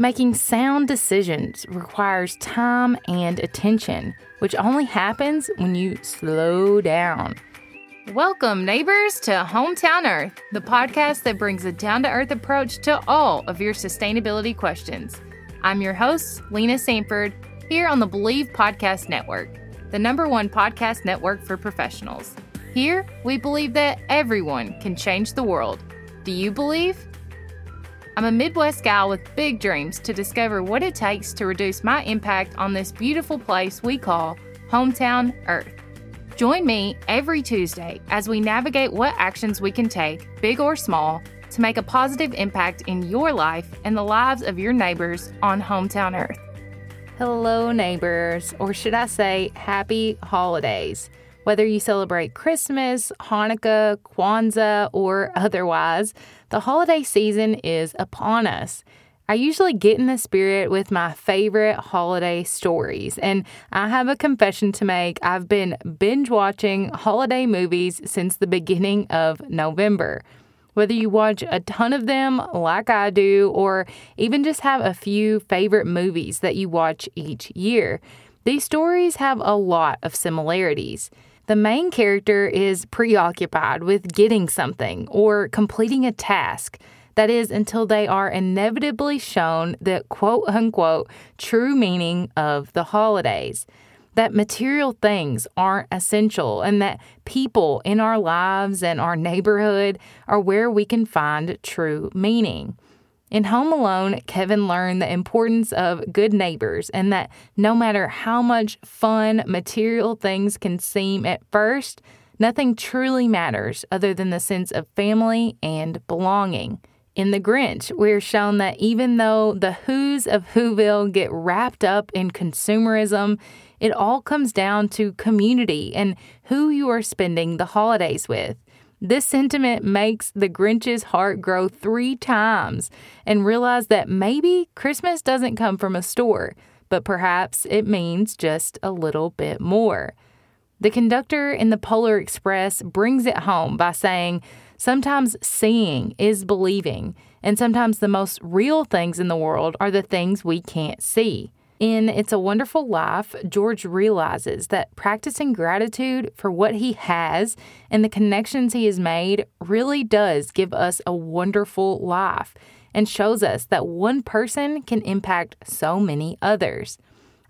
Making sound decisions requires time and attention, which only happens when you slow down. Welcome, neighbors, to Hometown Earth, the podcast that brings a down to earth approach to all of your sustainability questions. I'm your host, Lena Sanford, here on the Bleav Podcast Network, the number one podcast network for professionals. Here, we believe that everyone can change the world. Do you believe? I'm a Midwest gal with big dreams to discover what it takes to reduce my impact on this beautiful place we call Hometown Earth. Join me every Tuesday as we navigate what actions we can take, big or small, to make a positive impact in your life and the lives of your neighbors on Hometown Earth. Hello, neighbors, or should I say, happy holidays. Whether you celebrate Christmas, Hanukkah, Kwanzaa, or otherwise, the holiday season is upon us. I usually get in the spirit with my favorite holiday stories, and I have a confession to make. I've been binge watching holiday movies since the beginning of November. Whether you watch a ton of them like I do, or even just have a few favorite movies that you watch each year, these stories have a lot of similarities. The main character is preoccupied with getting something or completing a task. That is, until they are inevitably shown the quote unquote true meaning of the holidays. That material things aren't essential and that people in our lives and our neighborhood are where we can find true meaning. In Home Alone, Kevin learned the importance of good neighbors and that no matter how much fun material things can seem at first, nothing truly matters other than the sense of family and belonging. In The Grinch, we're shown that even though the Who's of Whoville get wrapped up in consumerism, it all comes down to community and who you are spending the holidays with. This sentiment makes the Grinch's heart grow three times and realize that maybe Christmas doesn't come from a store, but perhaps it means just a little bit more. The conductor in the Polar Express brings it home by saying, Sometimes seeing is believing, and sometimes the most real things in the world are the things we can't see. In It's a Wonderful Life, George realizes that practicing gratitude for what he has and the connections he has made really does give us a wonderful life and shows us that one person can impact so many others.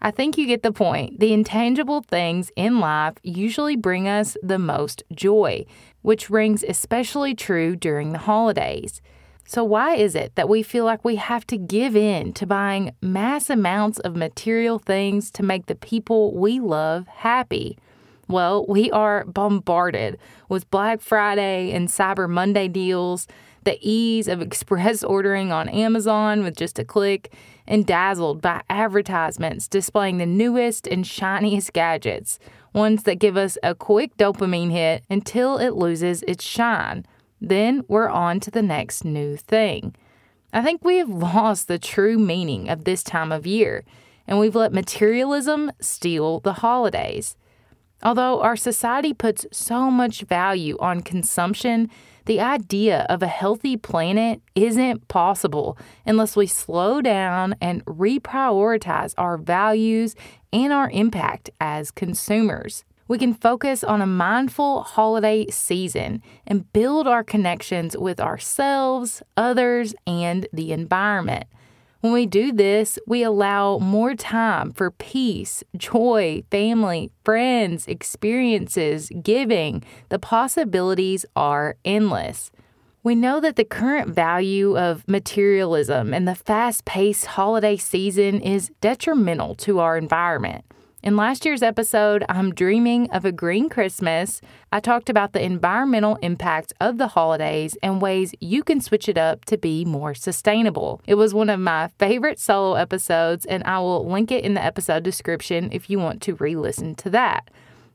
I think you get the point. The intangible things in life usually bring us the most joy, which rings especially true during the holidays. So, why is it that we feel like we have to give in to buying mass amounts of material things to make the people we love happy? Well, we are bombarded with Black Friday and Cyber Monday deals, the ease of express ordering on Amazon with just a click, and dazzled by advertisements displaying the newest and shiniest gadgets, ones that give us a quick dopamine hit until it loses its shine. Then we're on to the next new thing. I think we have lost the true meaning of this time of year, and we've let materialism steal the holidays. Although our society puts so much value on consumption, the idea of a healthy planet isn't possible unless we slow down and reprioritize our values and our impact as consumers we can focus on a mindful holiday season and build our connections with ourselves, others, and the environment. When we do this, we allow more time for peace, joy, family, friends, experiences, giving. The possibilities are endless. We know that the current value of materialism and the fast paced holiday season is detrimental to our environment. In last year's episode, I'm Dreaming of a Green Christmas, I talked about the environmental impact of the holidays and ways you can switch it up to be more sustainable. It was one of my favorite solo episodes, and I will link it in the episode description if you want to re listen to that.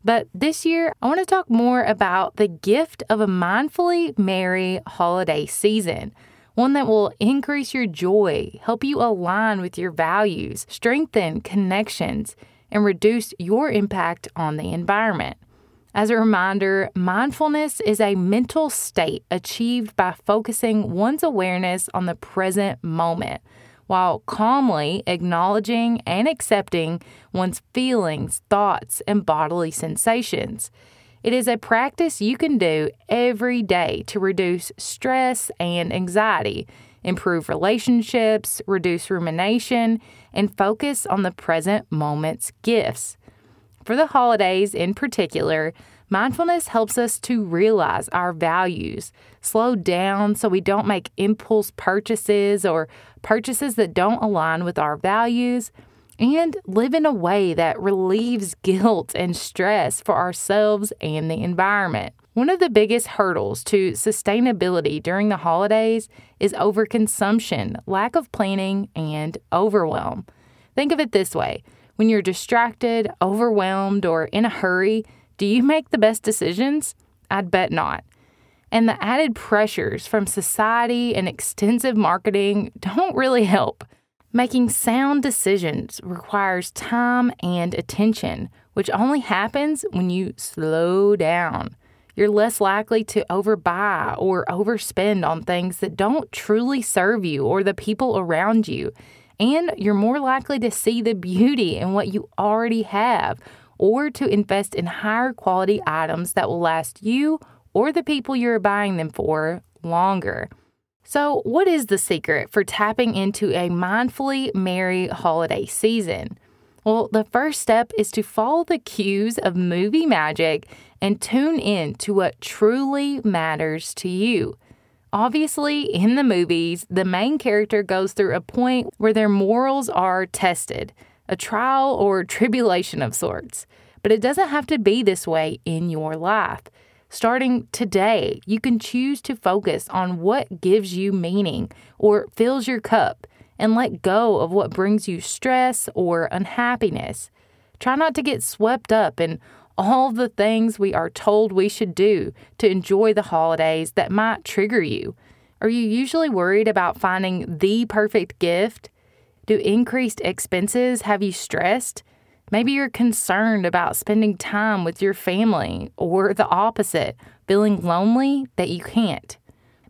But this year, I want to talk more about the gift of a mindfully merry holiday season one that will increase your joy, help you align with your values, strengthen connections, and reduce your impact on the environment. As a reminder, mindfulness is a mental state achieved by focusing one's awareness on the present moment. while calmly acknowledging and accepting one's feelings, thoughts, and bodily sensations. It is a practice you can do every day to reduce stress and anxiety, improve relationships, reduce rumination, and focus on the present moment's gifts. For the holidays in particular, mindfulness helps us to realize our values, slow down so we don't make impulse purchases or purchases that don't align with our values, and live in a way that relieves guilt and stress for ourselves and the environment. One of the biggest hurdles to sustainability during the holidays is overconsumption, lack of planning, and overwhelm. Think of it this way when you're distracted, overwhelmed, or in a hurry, do you make the best decisions? I'd bet not. And the added pressures from society and extensive marketing don't really help. Making sound decisions requires time and attention, which only happens when you slow down. You're less likely to overbuy or overspend on things that don't truly serve you or the people around you and you're more likely to see the beauty in what you already have or to invest in higher quality items that will last you or the people you're buying them for longer. So, what is the secret for tapping into a mindfully merry holiday season? Well, the first step is to follow the cues of movie magic and tune in to what truly matters to you. Obviously, in the movies, the main character goes through a point where their morals are tested, a trial or tribulation of sorts. But it doesn't have to be this way in your life. Starting today, you can choose to focus on what gives you meaning or fills your cup and let go of what brings you stress or unhappiness. Try not to get swept up in all the things we are told we should do to enjoy the holidays that might trigger you? Are you usually worried about finding the perfect gift? Do increased expenses have you stressed? Maybe you're concerned about spending time with your family, or the opposite, feeling lonely that you can't.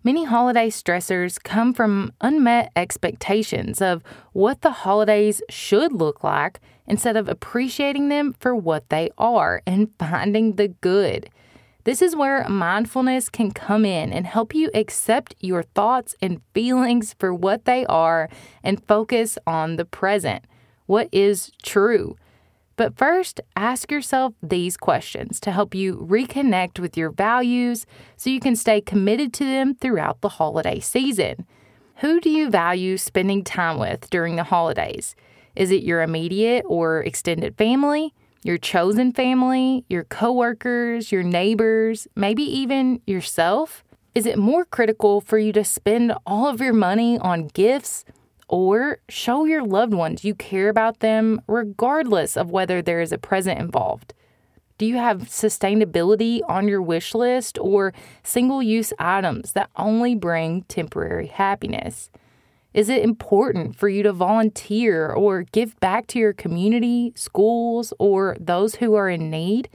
Many holiday stressors come from unmet expectations of what the holidays should look like instead of appreciating them for what they are and finding the good. This is where mindfulness can come in and help you accept your thoughts and feelings for what they are and focus on the present. What is true? But first, ask yourself these questions to help you reconnect with your values so you can stay committed to them throughout the holiday season. Who do you value spending time with during the holidays? Is it your immediate or extended family, your chosen family, your coworkers, your neighbors, maybe even yourself? Is it more critical for you to spend all of your money on gifts or show your loved ones you care about them regardless of whether there is a present involved. Do you have sustainability on your wish list or single use items that only bring temporary happiness? Is it important for you to volunteer or give back to your community, schools, or those who are in need?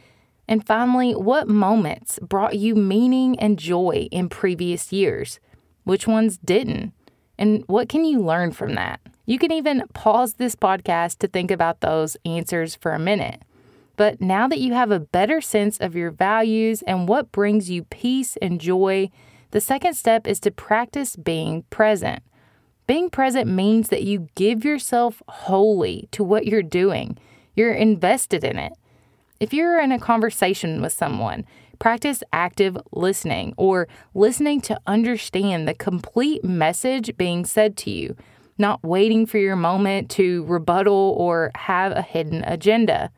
And finally, what moments brought you meaning and joy in previous years? Which ones didn't? And what can you learn from that? You can even pause this podcast to think about those answers for a minute. But now that you have a better sense of your values and what brings you peace and joy, the second step is to practice being present. Being present means that you give yourself wholly to what you're doing, you're invested in it. If you're in a conversation with someone, practice active listening or listening to understand the complete message being said to you, not waiting for your moment to rebuttal or have a hidden agenda.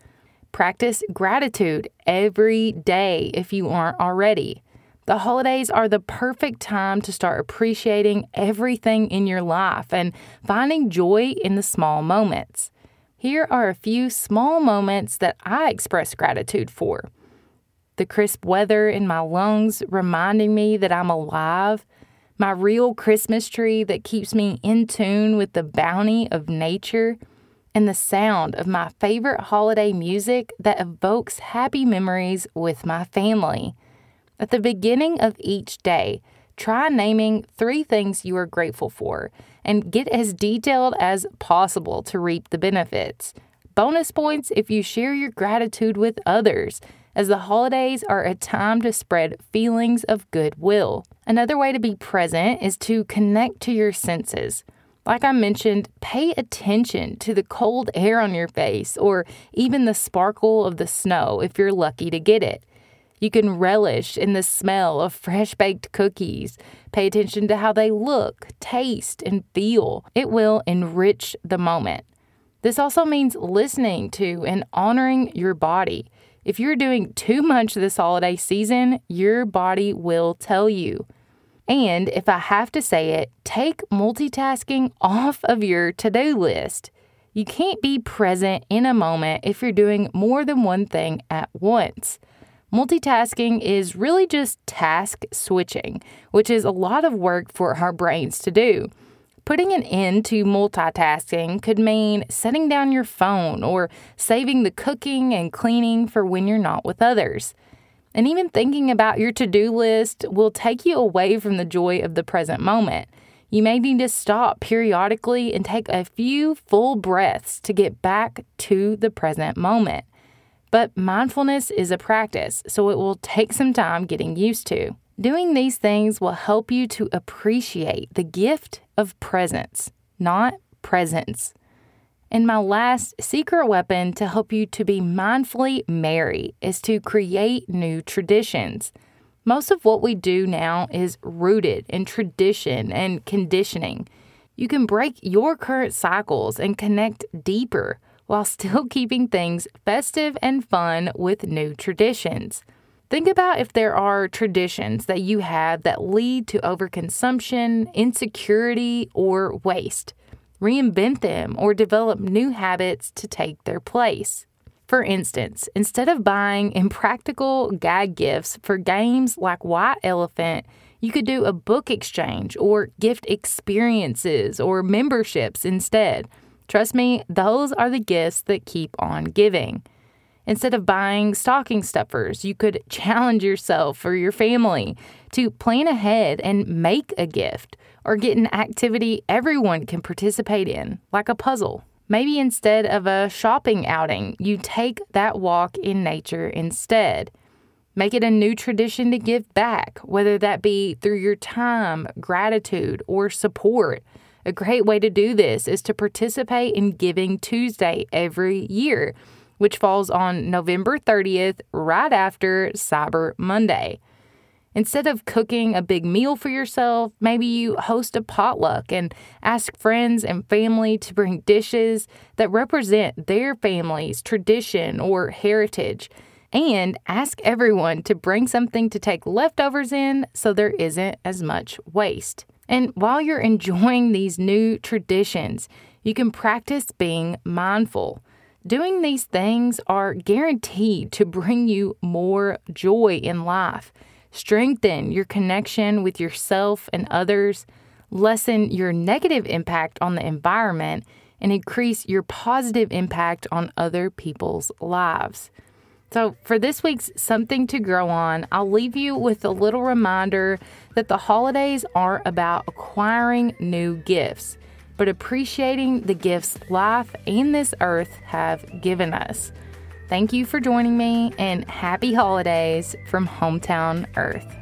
Practice gratitude every day if you aren't already. The holidays are the perfect time to start appreciating everything in your life and finding joy in the small moments. Here are a few small moments that I express gratitude for the crisp weather in my lungs reminding me that I'm alive, my real Christmas tree that keeps me in tune with the bounty of nature, and the sound of my favorite holiday music that evokes happy memories with my family. At the beginning of each day, try naming three things you are grateful for and get as detailed as possible to reap the benefits. Bonus points if you share your gratitude with others, as the holidays are a time to spread feelings of goodwill. Another way to be present is to connect to your senses. Like I mentioned, pay attention to the cold air on your face or even the sparkle of the snow if you're lucky to get it. You can relish in the smell of fresh baked cookies. Pay attention to how they look, taste, and feel. It will enrich the moment. This also means listening to and honoring your body. If you're doing too much this holiday season, your body will tell you. And if I have to say it, take multitasking off of your to do list. You can't be present in a moment if you're doing more than one thing at once. Multitasking is really just task switching, which is a lot of work for our brains to do. Putting an end to multitasking could mean setting down your phone or saving the cooking and cleaning for when you're not with others. And even thinking about your to do list will take you away from the joy of the present moment. You may need to stop periodically and take a few full breaths to get back to the present moment. But mindfulness is a practice, so it will take some time getting used to. Doing these things will help you to appreciate the gift of presence, not presence. And my last secret weapon to help you to be mindfully merry is to create new traditions. Most of what we do now is rooted in tradition and conditioning. You can break your current cycles and connect deeper while still keeping things festive and fun with new traditions. Think about if there are traditions that you have that lead to overconsumption, insecurity, or waste reinvent them, or develop new habits to take their place. For instance, instead of buying impractical gag gifts for games like White Elephant, you could do a book exchange or gift experiences or memberships instead. Trust me, those are the gifts that keep on giving. Instead of buying stocking stuffers, you could challenge yourself or your family to plan ahead and make a gift or get an activity everyone can participate in, like a puzzle. Maybe instead of a shopping outing, you take that walk in nature instead. Make it a new tradition to give back, whether that be through your time, gratitude, or support. A great way to do this is to participate in Giving Tuesday every year, which falls on November 30th, right after Cyber Monday. Instead of cooking a big meal for yourself, maybe you host a potluck and ask friends and family to bring dishes that represent their family's tradition or heritage. And ask everyone to bring something to take leftovers in so there isn't as much waste. And while you're enjoying these new traditions, you can practice being mindful. Doing these things are guaranteed to bring you more joy in life. Strengthen your connection with yourself and others, lessen your negative impact on the environment, and increase your positive impact on other people's lives. So, for this week's Something to Grow On, I'll leave you with a little reminder that the holidays aren't about acquiring new gifts, but appreciating the gifts life and this earth have given us. Thank you for joining me and happy holidays from Hometown Earth.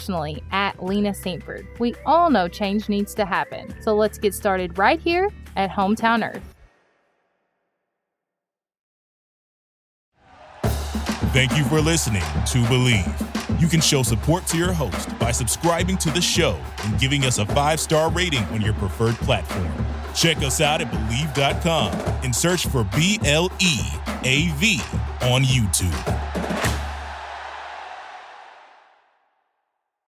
at Lena Saintford. We all know change needs to happen. So let's get started right here at Hometown Earth. Thank you for listening to Bleav. You can show support to your host by subscribing to the show and giving us a five star rating on your preferred platform. Check us out at Bleav.com and search for B L E A V on YouTube.